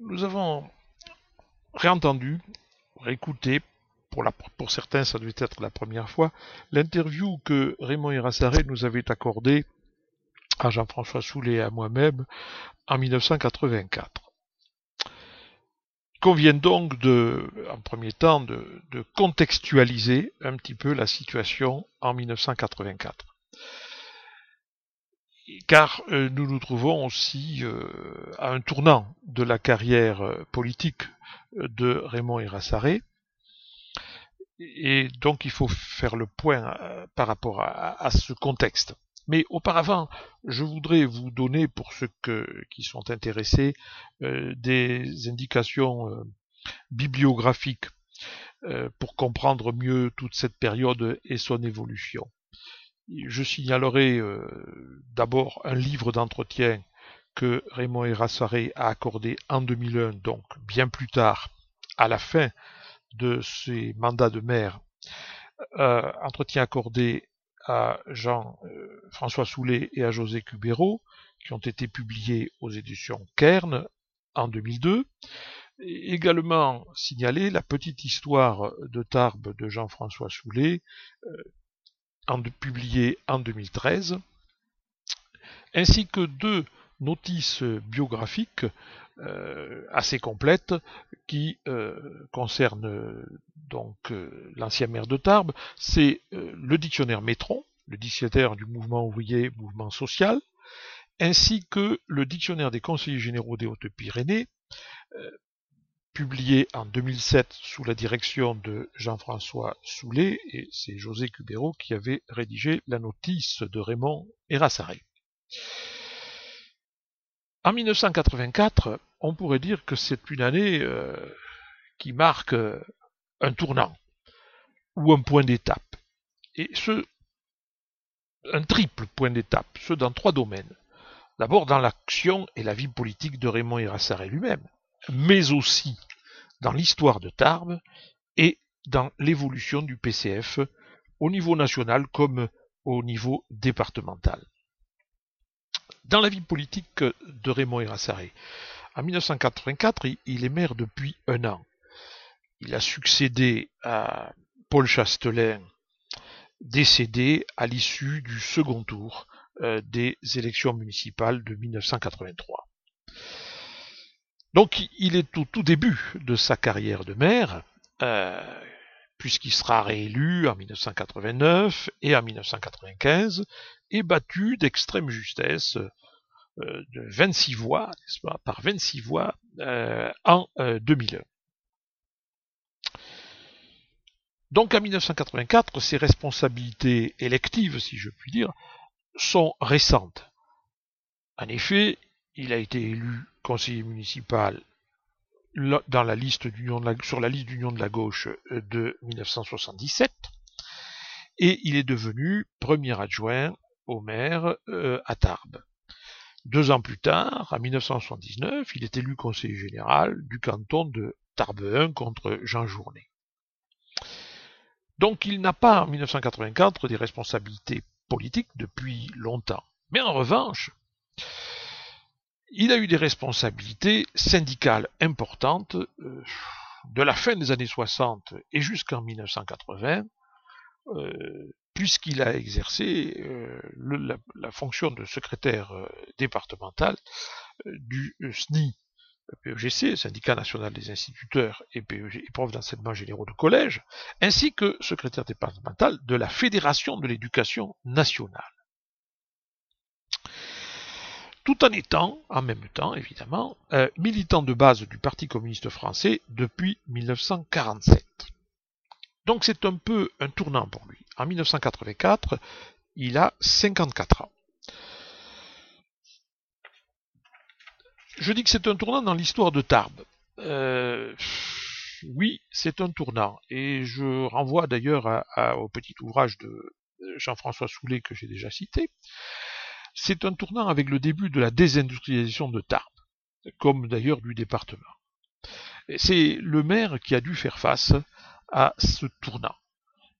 nous avons réentendu, réécouté, pour, certains ça devait être la première fois, l'interview que Raymond Irassaré nous avait accordée à Jean-François Soulet et à moi-même en 1984. Il convient donc de, en premier temps, de contextualiser un petit peu la situation en 1984 car euh, nous nous trouvons aussi euh, à un tournant de la carrière euh, politique de Raymond Irassaré. Et donc il faut faire le point par rapport à, ce contexte. Mais auparavant, je voudrais vous donner, pour ceux qui sont intéressés, des indications bibliographiques pour comprendre mieux toute cette période et son évolution je signalerai euh, d'abord un livre d'entretien que Raymond Erassaré a accordé en 2001, donc bien plus tard, à la fin de ses mandats de maire, euh, entretien accordé à Jean-François euh, Soulet et à José Cubero, qui ont été publiés aux éditions Kern en 2002. également signalé la petite histoire de Tarbes de Jean-François Soulet, en, publié en 2013, ainsi que deux notices biographiques euh, assez complètes qui euh, concernent donc euh, l'ancien maire de Tarbes. C'est le dictionnaire Métron, le dictionnaire du mouvement ouvrier, mouvement social, ainsi que le dictionnaire des conseillers généraux des Hautes-Pyrénées, publié en 2007 sous la direction de Jean-François Soulet, et c'est José Cubero qui avait rédigé la notice de Raymond Erassaré. En 1984, on pourrait dire que c'est une année euh, qui marque euh, un tournant ou un point d'étape. Et ce, un triple point d'étape, ce dans trois domaines. D'abord dans l'action et la vie politique de Raymond Erassaré lui-même mais aussi dans l'histoire de Tarbes et dans l'évolution du PCF au niveau national comme au niveau départemental. Dans la vie politique de Raymond Erassaré, en 1984, il est maire depuis un an. Il a succédé à Paul Chastelin, décédé à l'issue du second tour euh, des élections municipales de 1983. Donc il est au tout début de sa carrière de maire, euh, puisqu'il sera réélu en 1989 et en 1995, et battu d'extrême justesse euh, de 26 voix, pas, par 26 voix euh, en 2001. Donc en 1984, ses responsabilités électives, si je puis dire, sont récentes. En effet, il a été élu conseiller municipal dans la liste sur la liste d'union de la gauche euh, de 1977 et il est devenu premier adjoint au maire euh, à Tarbes. Deux ans plus tard, en 1979, il est élu conseiller général du canton de Tarbes 1 contre Jean Journet. Donc il n'a pas en 1984 des responsabilités politiques depuis longtemps. Mais en revanche, il a eu des responsabilités syndicales importantes euh, de la fin des années 60 et jusqu'en 1980, euh, puisqu'il a exercé euh, la, fonction de secrétaire départemental du SNI PEGC, Syndicat national des instituteurs et, PEG, et profs d'enseignement généraux de collège, ainsi que secrétaire départemental de la Fédération de l'éducation nationale tout en étant, en même temps évidemment, euh, militant de base du Parti communiste français depuis 1947. Donc c'est un peu un tournant pour lui. En 1984, il a 54 ans. Je dis que c'est un tournant dans l'histoire de Tarbes. Euh, oui, c'est un tournant. Et je renvoie d'ailleurs au petit ouvrage de Jean-François Soulet que j'ai déjà cité. C'est un tournant avec le début de la désindustrialisation de Tarbes, comme d'ailleurs du département. C'est le maire qui a dû faire face à ce tournant.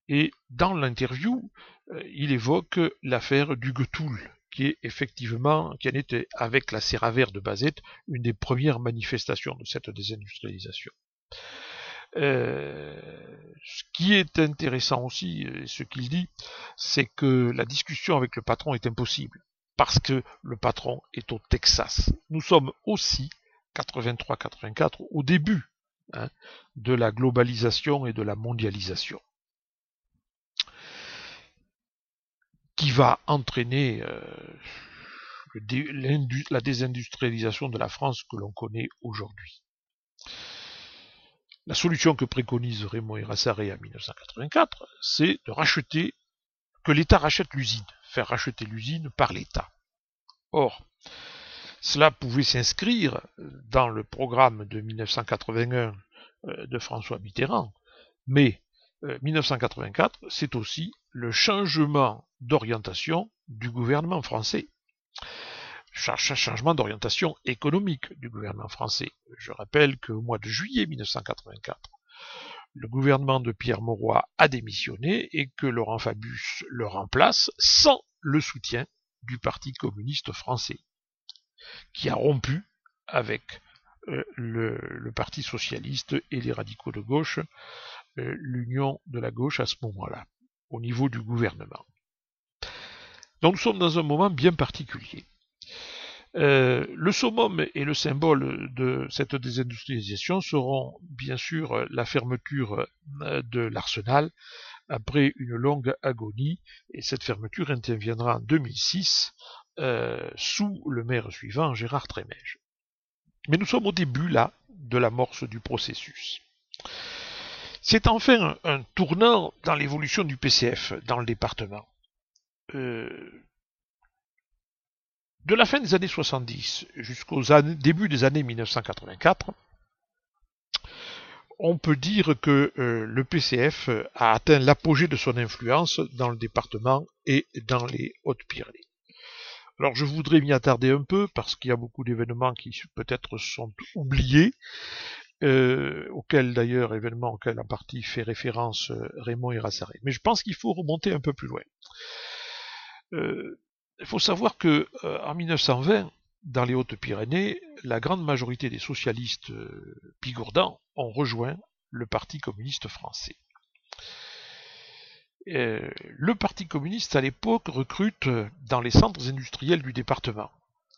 Et dans l'interview, euh, il évoque l'affaire du Getoul, qui est effectivement, qui en était avec la Serra-Vert de Bazet, une des premières manifestations de cette désindustrialisation. Euh, ce qui est intéressant aussi, ce qu'il dit, c'est que la discussion avec le patron est impossible, parce que le patron est au Texas. Nous sommes aussi 83-84 au début hein, de la globalisation et de la mondialisation. qui va entraîner euh, la désindustrialisation de la France que l'on connaît aujourd'hui. La solution que préconise Raymond Erassaré en 1984, c'est de racheter, que l'État rachète l'usine, faire racheter l'usine par l'État. Or, cela pouvait s'inscrire dans le programme de 1981 euh, de François Mitterrand, mais 1984, euh, c'est aussi le changement d'orientation du gouvernement français. Changement d'orientation économique du gouvernement français. Je rappelle qu'au mois de juillet 1984, le gouvernement de Pierre Mauroy a démissionné et que Laurent Fabius le remplace sans le soutien du Parti communiste français, qui a rompu avec euh, le, Parti socialiste et les radicaux de gauche, euh, l'union de la gauche à ce moment-là, au niveau du gouvernement. Donc nous sommes dans un moment bien particulier. Euh, le summum et le symbole de cette désindustrialisation seront bien sûr la fermeture euh, de l'arsenal après une longue agonie, et cette fermeture interviendra en 2006 euh, sous le maire suivant, Gérard Trémège. Mais nous sommes au début là de l'amorce du processus. C'est enfin un, tournant dans l'évolution du PCF dans le département. De la fin des années 70 jusqu'au début des années 1984, on peut dire que euh, le PCF a atteint l'apogée de son influence dans le département et dans les Hautes-Pyrénées. Alors je voudrais m'y attarder un peu parce qu'il y a beaucoup d'événements qui peut-être sont oubliés, euh, auxquels d'ailleurs événements auxquels en partie fait référence euh, Raymond Irassaré. Mais je pense qu'il faut remonter un peu plus loin. Euh, il faut savoir que euh, en 1920, dans les Hautes-Pyrénées, la grande majorité des socialistes euh, ont rejoint le Parti communiste français. le Parti communiste à l'époque recrute dans les centres industriels du département,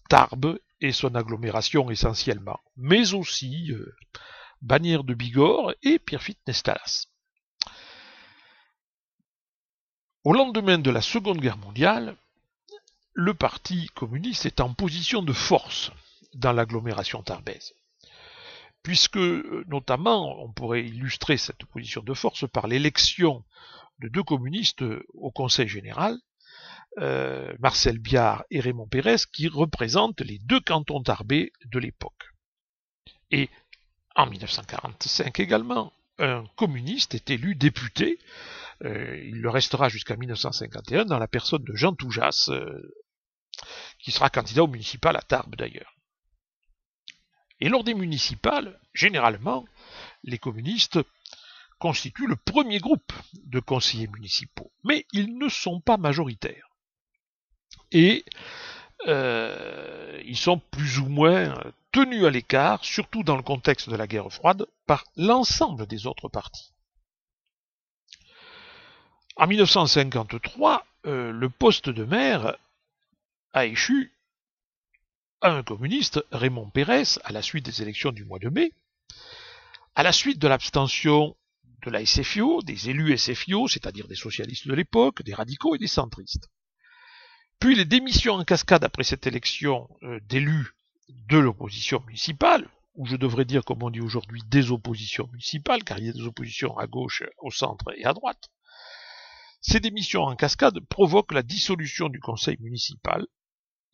Tarbes et son agglomération essentiellement, mais aussi Bagnères de Bigorre et Pierrefitte-Nestalas. Au lendemain de la Seconde Guerre mondiale, le Parti communiste est en position de force dans l'agglomération tarbaise. Puisque, notamment, on pourrait illustrer cette position de force par l'élection de deux communistes au Conseil général, euh, Marcel Biard et Raymond Pérez, qui représentent les deux cantons tarbais de l'époque. Et en 1945 également, un communiste est élu député euh, il le restera jusqu'à 1951 dans la personne de Jean Toujas, euh, qui sera candidat au municipal à Tarbes d'ailleurs. Et lors des municipales, généralement, les communistes constituent le premier groupe de conseillers municipaux, mais ils ne sont pas majoritaires. Et euh, ils sont plus ou moins tenus à l'écart, surtout dans le contexte de la guerre froide, par l'ensemble des autres partis. En 1953, euh, le poste de maire a échu à un communiste, Raymond Pérez, à la suite des élections du mois de mai, à la suite de l'abstention de la SFIO, des élus SFIO, c'est-à-dire des socialistes de l'époque, des radicaux et des centristes. Puis les démissions en cascade après cette élection euh, d'élus de l'opposition municipale, ou je devrais dire, comme on dit aujourd'hui, des oppositions municipales, car il y a des oppositions à gauche, au centre et à droite, ces démissions en cascade provoquent la dissolution du conseil municipal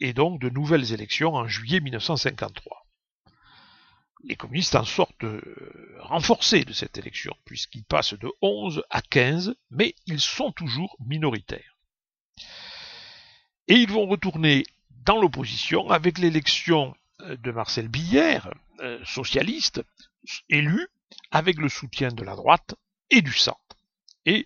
et donc de nouvelles élections en juillet 1953. Les communistes en sortent euh, renforcés de cette élection, puisqu'ils passent de 11 à 15, mais ils sont toujours minoritaires. Et ils vont retourner dans l'opposition avec l'élection euh, de Marcel Billère, euh, socialiste, élu avec le soutien de la droite et du centre. Et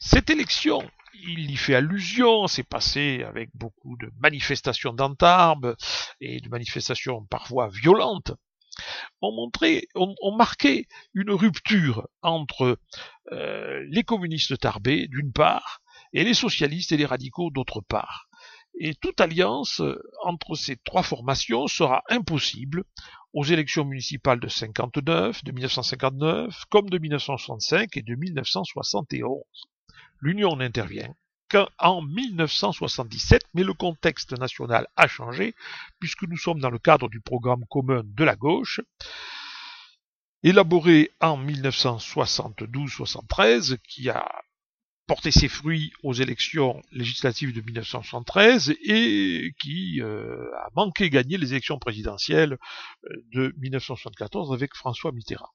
cette élection il y fait allusion, c'est passé avec beaucoup de manifestations d'Antarbes et de manifestations parfois violentes, ont montré, ont, marqué une rupture entre euh, les communistes tarbés d'une part et les socialistes et les radicaux d'autre part. Et toute alliance euh, entre ces trois formations sera impossible aux élections municipales de 59, de 1959, comme de 1965 et de 1971. L'Union n'intervient qu'en 1977, mais le contexte national a changé, puisque nous sommes dans le cadre du programme commun de la gauche, élaboré en 1972-73, qui a porté ses fruits aux élections législatives de 1973 et qui euh, a manqué gagner les élections présidentielles euh, de 1974 avec François Mitterrand.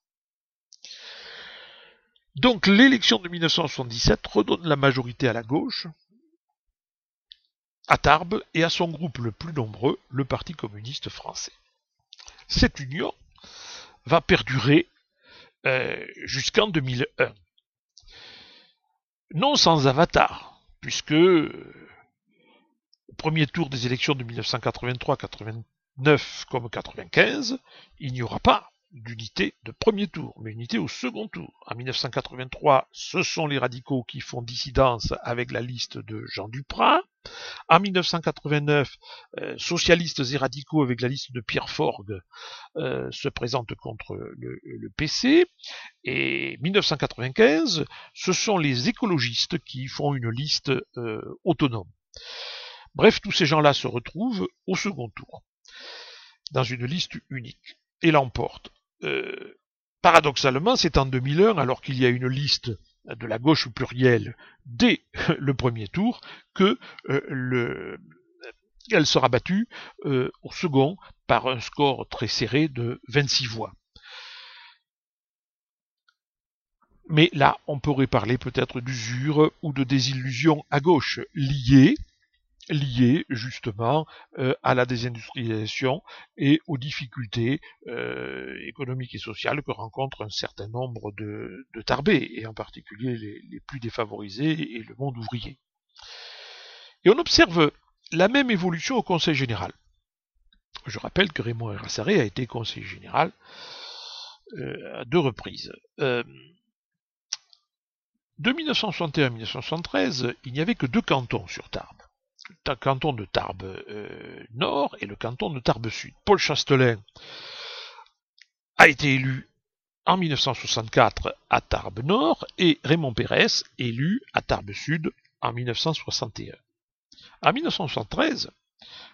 Donc l'élection de 1977 redonne la majorité à la gauche, à Tarbes et à son groupe le plus nombreux, le Parti communiste français. Cette union va perdurer euh, jusqu'en 2001. Non sans avatar, puisque au premier tour des élections de 1983, 89 comme 95, il n'y aura pas d'unité de premier tour, mais unité au second tour. En 1983, ce sont les radicaux qui font dissidence avec la liste de Jean Duprat. En 1989, euh, socialistes et radicaux avec la liste de Pierre Forgue euh, se présentent contre le, PC. Et 1995, ce sont les écologistes qui font une liste euh, autonome. Bref, tous ces gens-là se retrouvent au second tour, dans une liste unique, et l'emportent. Paradoxalement, c'est en 2001, alors qu'il y a une liste de la gauche plurielle dès le premier tour, que euh, le, elle sera battue euh, au second par un score très serré de 26 voix. Mais là, on pourrait parler peut-être d'usure ou de désillusion à gauche, liée lié justement euh, à la désindustrialisation et aux difficultés euh, économiques et sociales que rencontrent un certain nombre de, de tarbés, et en particulier les, plus défavorisés et le monde ouvrier. Et on observe la même évolution au Conseil général. Je rappelle que Raymond Erassaré a été conseiller général euh, à deux reprises. de 1961 à 1973, il n'y avait que deux cantons sur Tarbes le canton de Tarbes euh, Nord et le canton de Tarbes Sud. Paul Chastelin a été élu en 1964 à Tarbes Nord et Raymond Pérez élu à Tarbes Sud en 1961. En 1973,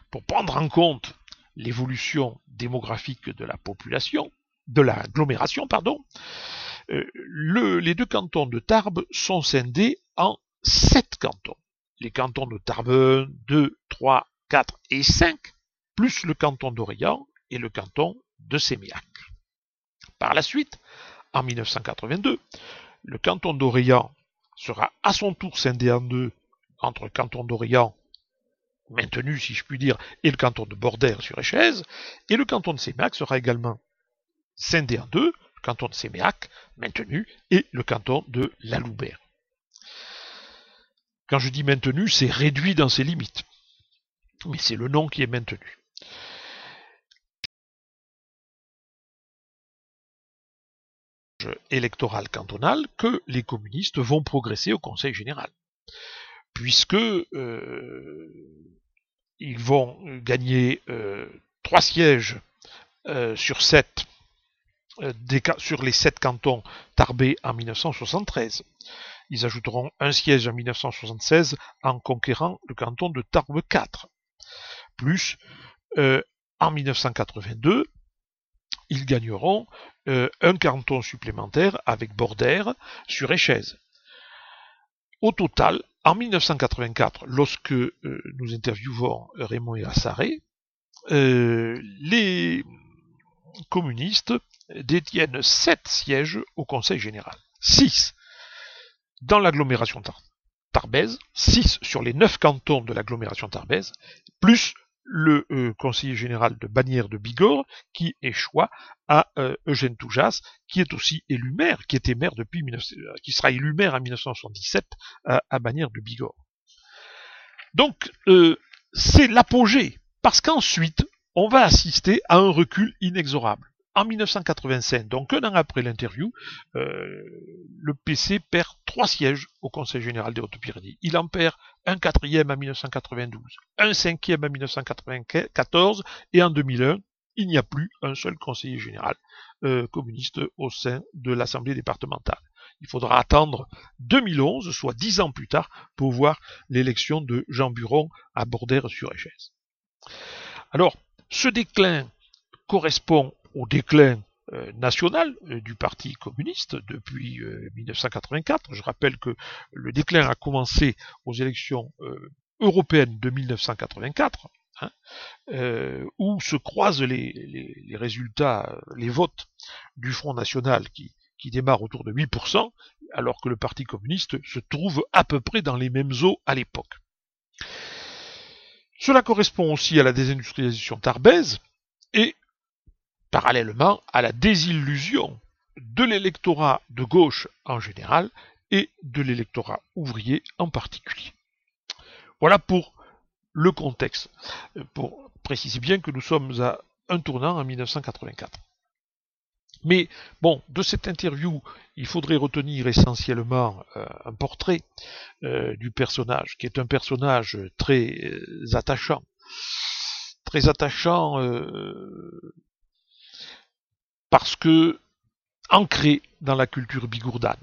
pour prendre en compte l'évolution démographique de la population, de l'agglomération, pardon, euh, les deux cantons de Tarbes sont scindés en sept cantons les cantons de Tarbes 2, 3, 4 et 5, plus le canton d'Orient et le canton de Sémiac. Par la suite, en 1982, le canton d'Orient sera à son tour scindé en deux entre le canton d'Orient, maintenu si je puis dire, et le canton de Bordère sur Échez, et le canton de Sémiac sera également scindé en deux, le canton de Sémiac, maintenu, et le canton de La Loubert. Quand je dis maintenu, c'est réduit dans ses limites. Mais c'est le nom qui est maintenu. électoral cantonal que les communistes vont progresser au Conseil général. Puisque euh, ils vont gagner euh, trois sièges euh, sur sept sur les sept cantons tarbés en 1973. Ils ajouteront un siège en 1976 en conquérant le canton de Tarbes 4. Plus, euh, en 1982, ils gagneront euh, un canton supplémentaire avec Bordère sur Échez. Au total, en 1984, lorsque euh, nous interviewons Raymond et Assaré, les communistes détiennent sept sièges au Conseil général. 6 dans l'agglomération tarbaise, 6 sur les 9 cantons de l'agglomération tarbaise, plus le euh, conseiller général de Bagnères de Bigorre, qui échoua à euh, Eugène Toujas, qui est aussi élu maire, qui était maire depuis euh, qui sera élu maire en 1977 à, à Bagnères de Bigorre. Donc c'est l'apogée, parce qu'ensuite on va assister à un recul inexorable en 1985, donc un an après l'interview, euh, le PC perd trois sièges au Conseil général des Hautes-Pyrénées. Il en perd un quatrième en 1992, un cinquième en 1994, et en 2001, il n'y a plus un seul conseiller général euh, communiste au sein de l'Assemblée départementale. Il faudra attendre 2011, soit dix ans plus tard, pour voir l'élection de Jean Buron à Bordère-sur-Égès. Alors, ce déclin correspond au déclin euh, national euh, du Parti communiste depuis 1984. Euh, Je rappelle que le déclin a commencé aux élections européennes de 1984, hein, où se croisent les, résultats, les votes du Front National qui, qui démarre autour de 8%, alors que le Parti communiste se trouve à peu près dans les mêmes eaux à l'époque. Cela correspond aussi à la désindustrialisation tarbaise et parallèlement à la désillusion de l'électorat de gauche en général et de l'électorat ouvrier en particulier. Voilà pour le contexte, pour préciser bien que nous sommes à un tournant en 1984. Mais bon, de cette interview, il faudrait retenir essentiellement euh, un portrait euh, du personnage, qui est un personnage très euh, attachant, très attachant parce que ancré dans la culture bigourdane.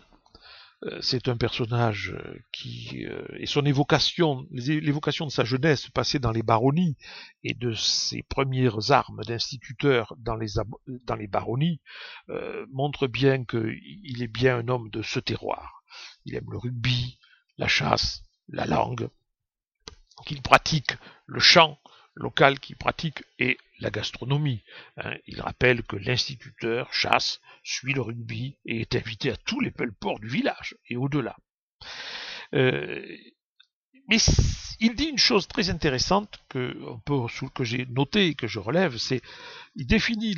Euh, c'est un personnage euh, qui euh, et son évocation, l'évocation de sa jeunesse passée dans les baronnies et de ses premières armes d'instituteur dans les dans les baronnies montre bien qu'il est bien un homme de ce terroir. Il aime le rugby, la chasse, la langue, qu'il pratique le chant local qu'il pratique et la gastronomie. Hein. Il rappelle que l'instituteur chasse, suit le rugby et est invité à tous les ports du village et au-delà. Euh, mais il dit une chose très intéressante que, j'ai noté et que je relève, c'est il définit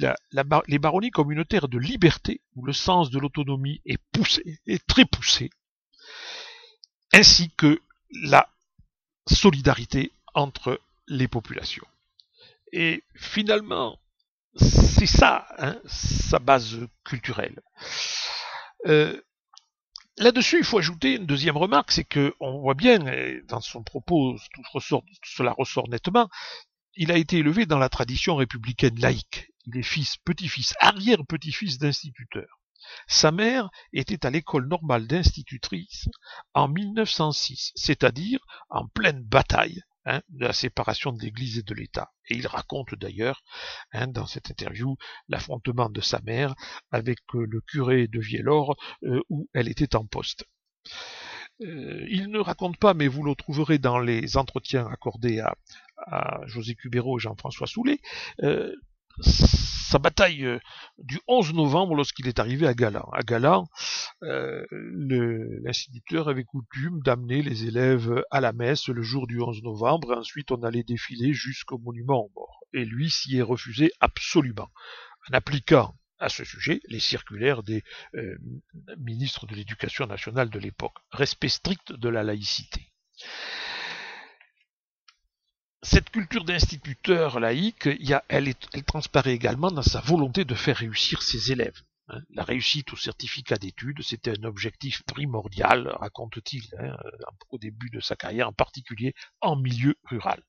les baronnies comme une terre de liberté où le sens de l'autonomie est poussé, est très poussé, ainsi que la solidarité entre les populations. Et finalement, c'est ça, hein, sa base culturelle. Euh, là-dessus, il faut ajouter une deuxième remarque, c'est que on voit bien, dans son propos, cela ressort nettement, il a été élevé dans la tradition républicaine laïque. Il est fils, petit-fils, arrière-petit-fils d'instituteur. Sa mère était à l'école normale d'institutrice en 1906, c'est-à-dire en pleine bataille Hein, de la séparation de l'Église et de l'État. Et il raconte d'ailleurs, hein, dans cette interview, l'affrontement de sa mère avec euh, le curé de Vielor, euh, où elle était en poste. Euh, il ne raconte pas, mais vous le trouverez dans les entretiens accordés à, à José Cubero et Jean-François Soulet, sa bataille euh, du 11 novembre lorsqu'il est arrivé à Galan. À Galan, euh, l'instituteur avait coutume d'amener les élèves à la messe le jour du 11 novembre, ensuite on allait défiler jusqu'au monument aux morts. Et lui s'y est refusé absolument, en appliquant à ce sujet les circulaires des euh, ministres de l'Éducation nationale de l'époque. Respect strict de la laïcité cette culture d'instituteur laïque, elle, transparaît également dans sa volonté de faire réussir ses élèves. Hein. La réussite au certificat d'études, c'était un objectif primordial, raconte-t-il, hein, au début de sa carrière, en particulier en milieu rural.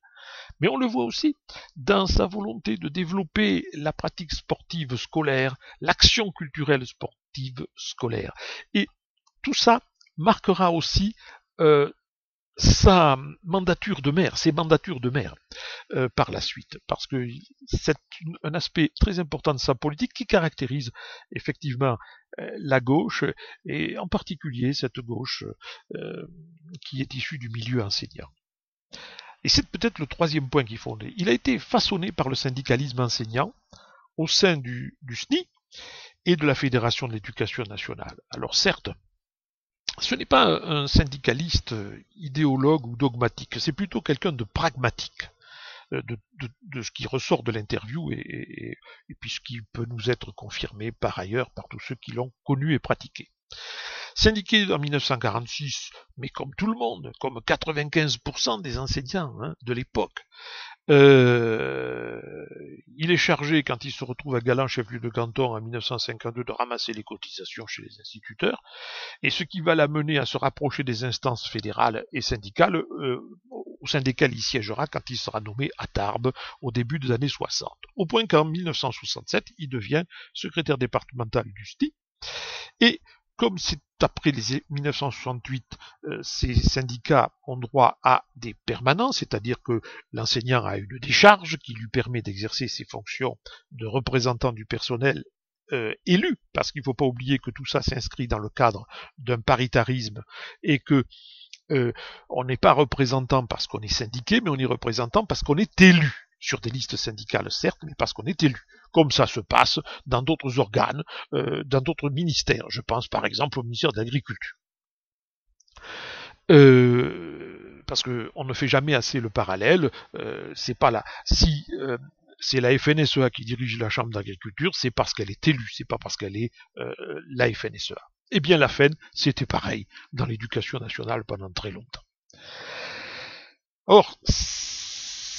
Mais on le voit aussi dans sa volonté de développer la pratique sportive scolaire, l'action culturelle sportive scolaire. Et tout ça marquera aussi euh, sa mandature de maire, ses mandatures de maire euh, par la suite, parce que c'est un aspect très important de sa politique qui caractérise effectivement euh, la gauche, et en particulier cette gauche euh, qui est issue du milieu enseignant. Et c'est peut-être le troisième point qu'il fondait. Il a été façonné par le syndicalisme enseignant au sein du, du SNI et de la Fédération de l'éducation nationale. Alors certes, ce n'est pas un syndicaliste idéologue ou dogmatique, c'est plutôt quelqu'un de pragmatique. de, ce qui ressort de l'interview et puis ce qui peut nous être confirmé par ailleurs par tous ceux qui l'ont connu et pratiqué. Syndiqué en 1946, mais comme tout le monde, comme 95% des enseignants hein, de l'époque, euh, il est chargé, quand il se retrouve à Galant, chef-lieu de canton, en 1952, de ramasser les cotisations chez les instituteurs, et ce qui va l'amener à se rapprocher des instances fédérales et syndicales, euh, au sein desquelles il siégera quand il sera nommé à Tarbes au début des années 60. Au point qu'en 1967, il devient secrétaire départemental du STI, et comme c'est après les 1968, euh, ces syndicats ont droit à des permanents, c'est-à-dire que l'enseignant a une décharge qui lui permet d'exercer ses fonctions de représentant du personnel euh, élu, parce qu'il ne faut pas oublier que tout ça s'inscrit dans le cadre d'un paritarisme et que euh, on n'est pas représentant parce qu'on est syndiqué, mais on est représentant parce qu'on est élu. Sur des listes syndicales, certes, mais parce qu'on est élu, comme ça se passe dans d'autres organes, euh, dans d'autres ministères. Je pense par exemple au ministère de l'Agriculture. Euh, parce qu'on ne fait jamais assez le parallèle. Euh, c'est pas là. Si c'est la FNSEA qui dirige la Chambre d'agriculture, c'est parce qu'elle est élue, c'est pas parce qu'elle est la FNSEA. Eh bien, la FEN, c'était pareil dans l'éducation nationale pendant très longtemps. Or,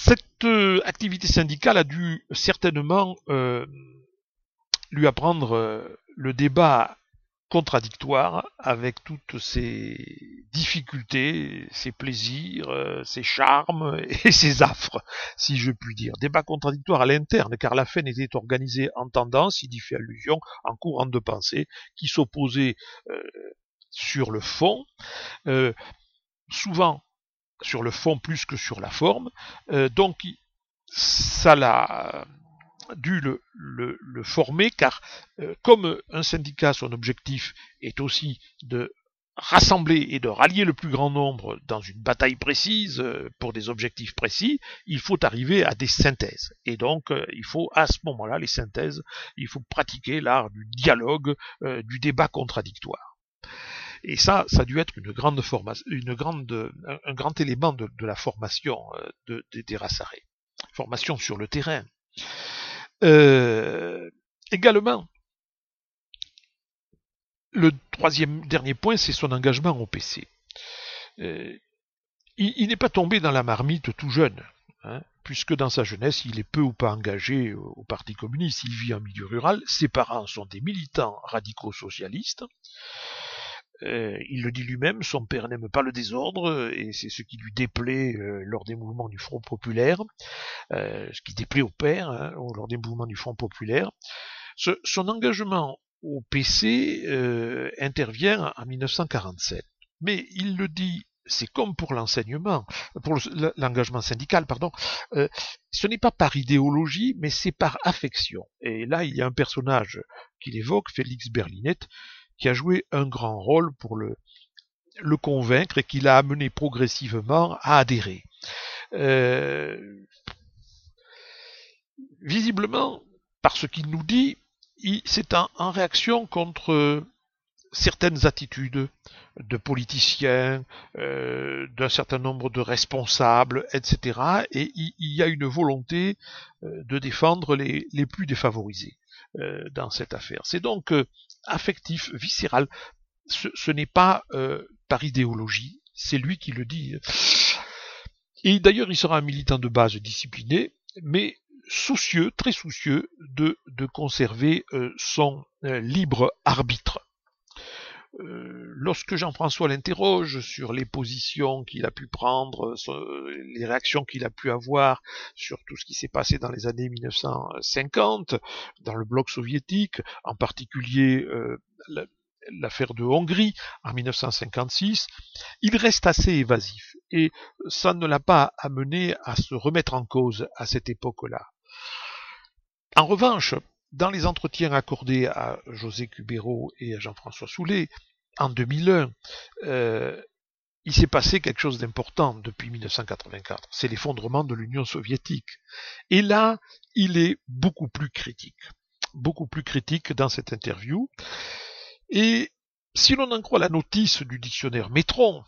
cette euh, activité syndicale a dû certainement euh, lui apprendre euh, le débat contradictoire avec toutes ses difficultés, ses plaisirs, ses charmes et ses affres, si je puis dire. Débat contradictoire à l'interne, car la FEN était organisée en tendance, il y fait allusion, en courant de pensée, qui s'opposait sur le fond, souvent sur le fond plus que sur la forme. Euh, donc ça l'a dû le, former car euh, comme un syndicat, son objectif est aussi de rassembler et de rallier le plus grand nombre dans une bataille précise euh, pour des objectifs précis, il faut arriver à des synthèses. Et donc, il faut à ce moment-là, les synthèses, il faut pratiquer l'art du dialogue, du débat contradictoire. Et ça, ça a dû être une grande formation, un, grand élément de, la formation euh, de, des Rassarés. Formation sur le terrain. Euh, également, le troisième dernier point, c'est son engagement au PC. Euh, il, n'est pas tombé dans la marmite tout jeune, hein, puisque dans sa jeunesse, il est peu ou pas engagé au Parti communiste, il vit en milieu rural, ses parents sont des militants radicaux socialistes, euh, il le dit lui-même, son père n'aime pas le désordre, et c'est ce qui lui déplaît euh, lors des mouvements du Front populaire, euh, ce qui déplaît au père lors des mouvements du Front populaire. son engagement au PC intervient en 1947, mais il le dit c'est comme pour l'enseignement, pour l'engagement syndical, pardon, ce n'est pas par idéologie, mais c'est par affection. Et là, il y a un personnage qu'il évoque, Félix Berlinette, qui a joué un grand rôle pour le, le convaincre et qui l'a amené progressivement à adhérer. Euh, visiblement, par ce qu'il nous dit, c'est en, en, réaction contre certaines attitudes de politiciens, euh, d'un certain nombre de responsables, etc. Et il, y a une volonté euh, de défendre les, les plus défavorisés. Dans cette affaire. C'est donc affectif, viscéral. Ce, n'est pas euh, par idéologie, c'est lui qui le dit. Et d'ailleurs, il sera un militant de base discipliné, mais soucieux, très soucieux de, de conserver son libre arbitre. Euh, lorsque Jean-François l'interroge sur les positions qu'il a pu prendre, les réactions qu'il a pu avoir sur tout ce qui s'est passé dans les années 1950, dans le bloc soviétique, en particulier euh, l'affaire de Hongrie en 1956, il reste assez évasif et ça ne l'a pas amené à se remettre en cause à cette époque-là. En revanche, dans les entretiens accordés à José Cubero et à Jean-François Soulet, en 2001, euh, il s'est passé quelque chose d'important depuis 1984. C'est l'effondrement de l'Union soviétique. Et là, il est beaucoup plus critique. Beaucoup plus critique dans cette interview. Et si l'on en croit la notice du dictionnaire Métron,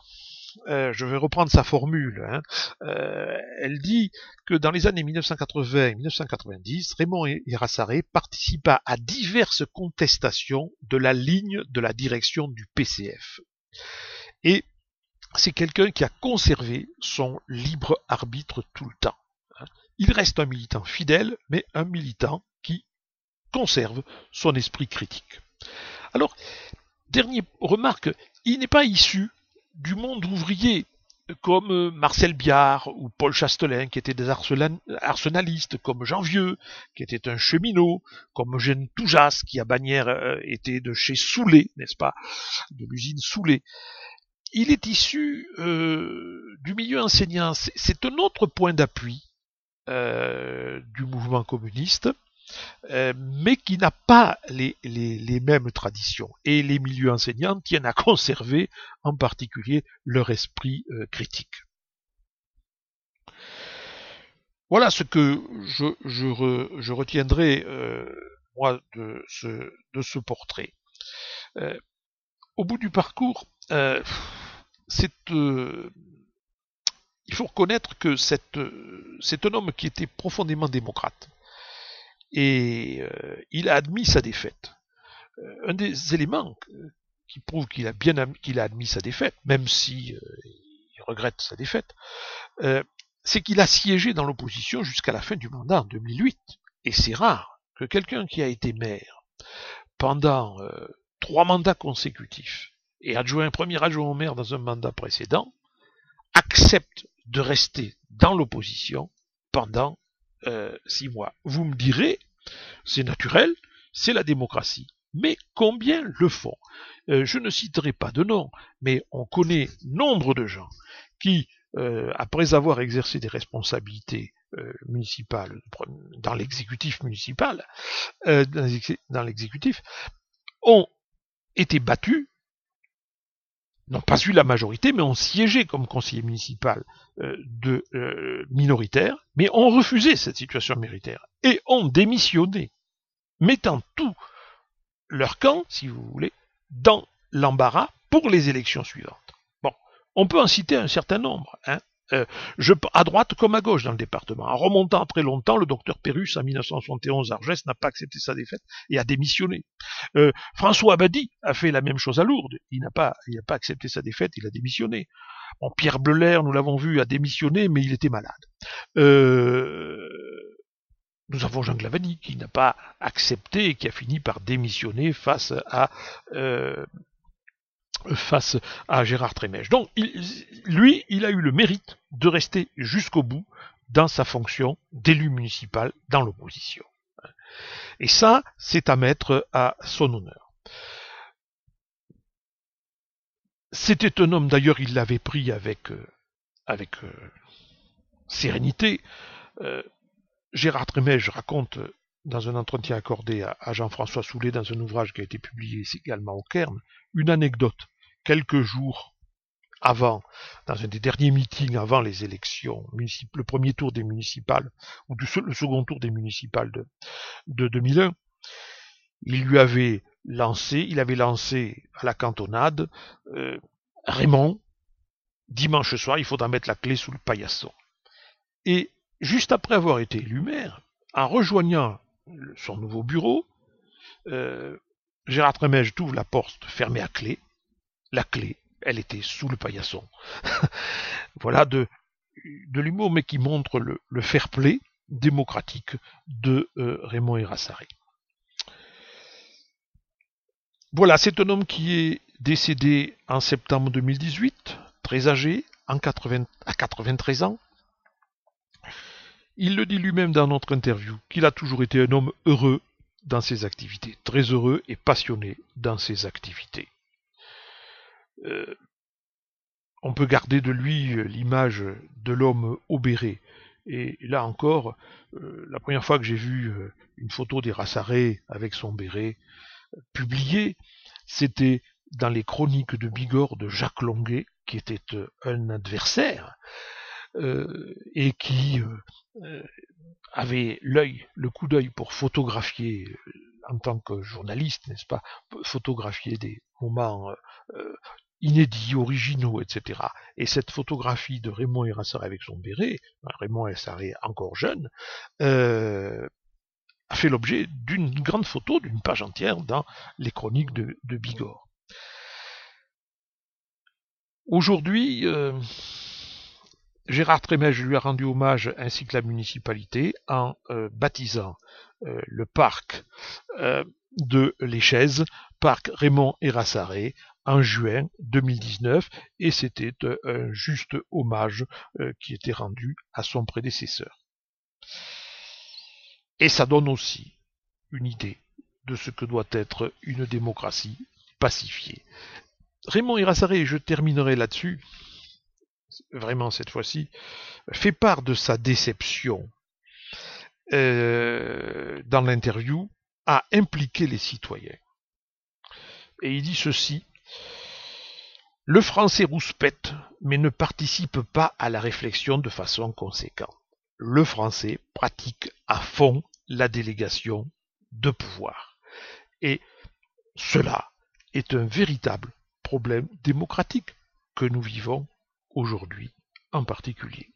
euh, je vais reprendre sa formule, hein. euh, elle dit que dans les années 1980 et 1990, Raymond Erassaré participa à diverses contestations de la ligne de la direction du PCF. Et c'est quelqu'un qui a conservé son libre arbitre tout le temps. Hein. Il reste un militant fidèle, mais un militant qui conserve son esprit critique. Alors, dernière remarque, il n'est pas issu du monde ouvrier, comme euh, Marcel Biard ou Paul Chastelin, qui étaient des arsenalistes, comme Jean Vieux, qui était un cheminot, comme Eugène Toujas, qui à Bagnères euh, était de chez Soulet, n'est-ce pas, de l'usine Soulet. Il est issu euh, du milieu enseignant. C'est un autre point d'appui du mouvement communiste. Euh, mais qui n'a pas les, mêmes traditions. Et les milieux enseignants tiennent à conserver en particulier leur esprit euh, critique. Voilà ce que je, retiendrai, euh, moi, de ce, portrait. au bout du parcours, il faut reconnaître que c'est un homme qui était profondément démocrate et euh, il a admis sa défaite. Euh, un des éléments qui prouve qu'il a bien qu'il a admis sa défaite, même si euh, il regrette sa défaite, c'est qu'il a siégé dans l'opposition jusqu'à la fin du mandat en 2008. Et c'est rare que quelqu'un qui a été maire pendant trois mandats consécutifs et adjoint premier adjoint au maire dans un mandat précédent accepte de rester dans l'opposition pendant euh, six mois. Vous me direz, c'est naturel, c'est la démocratie. Mais combien le font? Euh, Je ne citerai pas de nom, mais on connaît nombre de gens qui, euh, après avoir exercé des responsabilités municipales dans l'exécutif municipal, dans l'exécutif, ont été battus n'ont pas eu la majorité, mais ont siégé comme conseiller municipal euh, de euh, minoritaire, mais ont refusé cette situation méritaire et ont démissionné, mettant tout leur camp, si vous voulez, dans l'embarras pour les élections suivantes. Bon, on peut en citer un certain nombre. Hein. Euh, je, à droite comme à gauche dans le département. En remontant très longtemps, le docteur Pérus, en 1971, Argès, n'a pas accepté sa défaite et a démissionné. Euh, François Abadi a fait la même chose à Lourdes. Il n'a pas, accepté sa défaite, il a démissionné. Pierre Bleuler, nous l'avons vu, a démissionné, mais il était malade. Euh, nous avons Jean Glavani qui n'a pas accepté et qui a fini par démissionner face à face à Gérard Trémèche. Donc, lui, il a eu le mérite de rester jusqu'au bout dans sa fonction d'élu municipal dans l'opposition. Et ça, c'est à mettre à son honneur. C'était un homme, d'ailleurs, il l'avait pris avec, euh, avec euh, sérénité. Euh, Gérard Trémèche raconte dans un entretien accordé à, Jean-François Soulet dans un ouvrage qui a été publié également au Cairn, une anecdote quelques jours avant, dans un des derniers meetings avant les élections le premier tour des municipales, ou le second tour des municipales de, de 2001, il lui avait lancé, il avait lancé à la cantonade, euh, Raymond, dimanche soir, il faudra mettre la clé sous le paillasson. Et juste après avoir été élu maire, en rejoignant son nouveau bureau, euh, Gérard Trémège ouvre la porte fermée à clé, la clé, elle était sous le paillasson. voilà de, l'humour, mais qui montre le, fair play démocratique de euh, Raymond Erassari. Voilà, c'est un homme qui est décédé en septembre 2018, très âgé, en 80, à 93 ans. Il le dit lui-même dans notre interview, qu'il a toujours été un homme heureux dans ses activités, très heureux et passionné dans ses activités. Euh, on peut garder de lui euh, l'image de l'homme obéré. Et là encore, euh, la première fois que j'ai vu une photo des Rassaré avec son béret publiée, c'était dans les chroniques de Bigorre de Jacques Longuet, qui était un adversaire, et qui avait l'œil, le coup d'œil pour photographier en tant que journaliste, n'est-ce pas, photographier des moments inédits, originaux, etc. Et cette photographie de Raymond Erassaré avec son béret, Raymond Erassaré encore jeune, euh, a fait l'objet d'une grande photo, d'une page entière dans les chroniques de, Bigorre. Aujourd'hui, euh, Gérard Trémège lui a rendu hommage ainsi que la municipalité en euh, baptisant euh, le parc de l'Échèze, parc Raymond Erassaré, en juin 2019, et c'était un juste hommage qui était rendu à son prédécesseur. Et ça donne aussi une idée de ce que doit être une démocratie pacifiée. Raymond Irassaré, je terminerai là-dessus, vraiment cette fois-ci, fait part de sa déception euh, dans l'interview à impliquer les citoyens. Et il dit ceci, le français rouspète, mais ne participe pas à la réflexion de façon conséquente le français pratique à fond la délégation de pouvoir. Et cela est un véritable problème démocratique que nous vivons aujourd'hui en particulier.